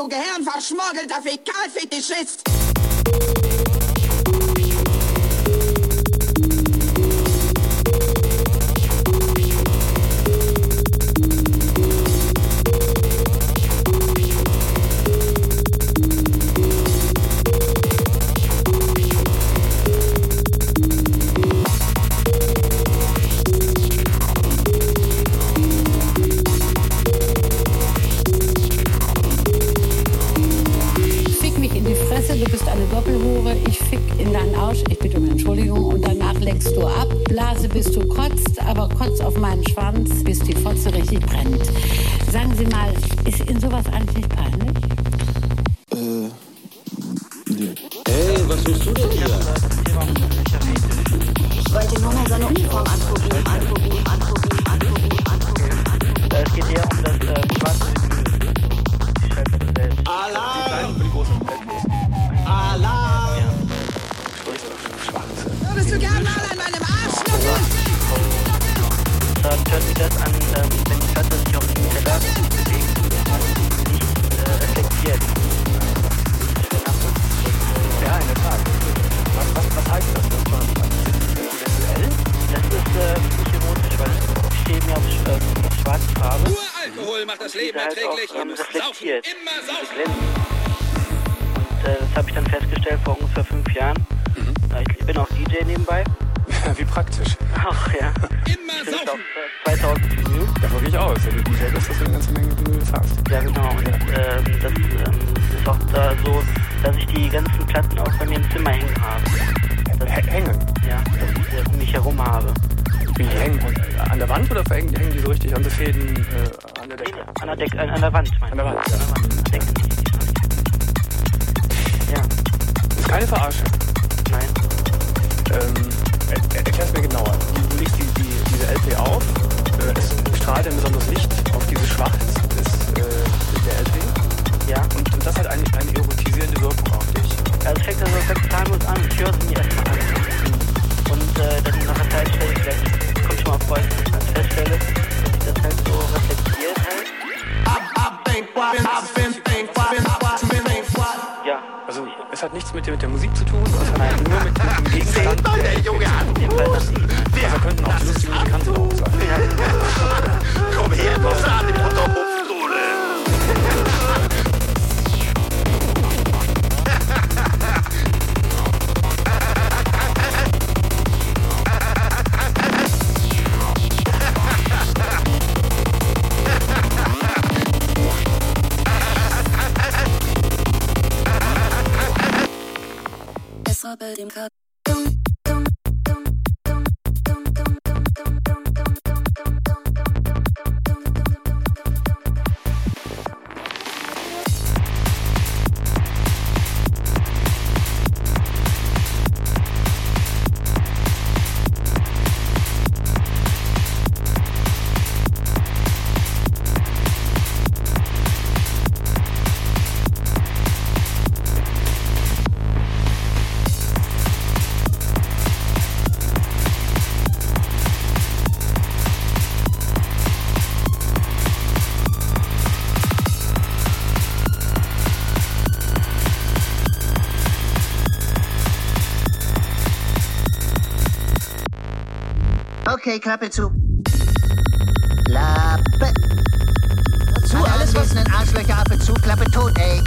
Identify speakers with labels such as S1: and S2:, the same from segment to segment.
S1: Du gehirnverschmuggelter Fäkalfetischist.
S2: Was?
S3: Ich wollte nur mal seine Uniform angucken, angucken, angucken, angucken.
S4: Es geht eher um das äh, schwarze Vinyl.
S2: Alarm!
S5: Alarm!
S1: Würdest du gern mal an meinem Arsch schnuckeln?
S4: Dann hört sich das an, ähm, wenn die Platte sich auf dem bewegt und nicht äh, reflektiert.
S6: Heißt das? Das war eventuell?
S4: Das ist äh, nicht erotisch, weil ich stehe mir auf, äh, auf schwarze Farbe.
S7: Nur Alkohol macht das Leben
S4: Die halt auch, ähm,
S7: saufen. Immer saufen.
S4: Und äh, das habe ich dann festgestellt vor ungefähr fünf Jahren. Äh, Ich bin auch DJ nebenbei.
S6: Wie praktisch.
S4: Ach ja.
S7: Immer
S4: Ich
S7: saufen.
S4: äh, 2000 Vinyl.
S6: Davon gehe ich aus. Wenn du DJ bist, dass du eine ganze Menge Vinyls hast.
S4: Ja, genau. Und ähm, das ähm, ist auch da so, dass ich die ganzen Platten auch bei mir im Zimmer hängen habe.
S6: Hängen.
S4: Ja, sie um mich herum habe.
S6: Wie die hängen? Und An der Wand oder hängen, hängen die so richtig an den Fäden äh, an der Decke?
S4: An der, Deck, an, an der Wand, meine
S6: An der Wand, ja.
S4: An der Wand. Decke. Ja,
S6: Das ist keine Verarsche.
S4: nein.
S6: Ähm, er, er, erklär's mir genauer. Du, legst die, die, diese LP auf, äh, es strahlt ein besonderes Licht auf diese Schwach des, äh, der LP
S4: Ja.
S6: und, und das hat eine, eine erotisierende Wirkung auf.
S4: Also fängt also ganz harmlos an. Ich höre es mir erstmal an. Und äh, dann nach einer Zeit stelle ich vielleicht, kommt schon mal vor, dass ich das feststelle, dass sich das halt so reflektiert halt. Ja.
S6: Also es hat nichts mit, der- mit der Musik zu tun, es hat nur mit, mit dem Gegenstand. der
S4: Fall das Lied.
S6: Also könnten auch die lustigen Musikanten auch sein.
S2: Komm her, du Sahne,
S8: Okay, Klappe zu. Klappe. Zu, alles was einen Arschlöcher ab und zu, Klappe tot, ey.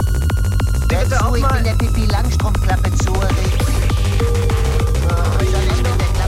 S8: Bitte zu, ich bin der Pipi Langstrumpf, Klappe zu. Oh, ich bin der Klappe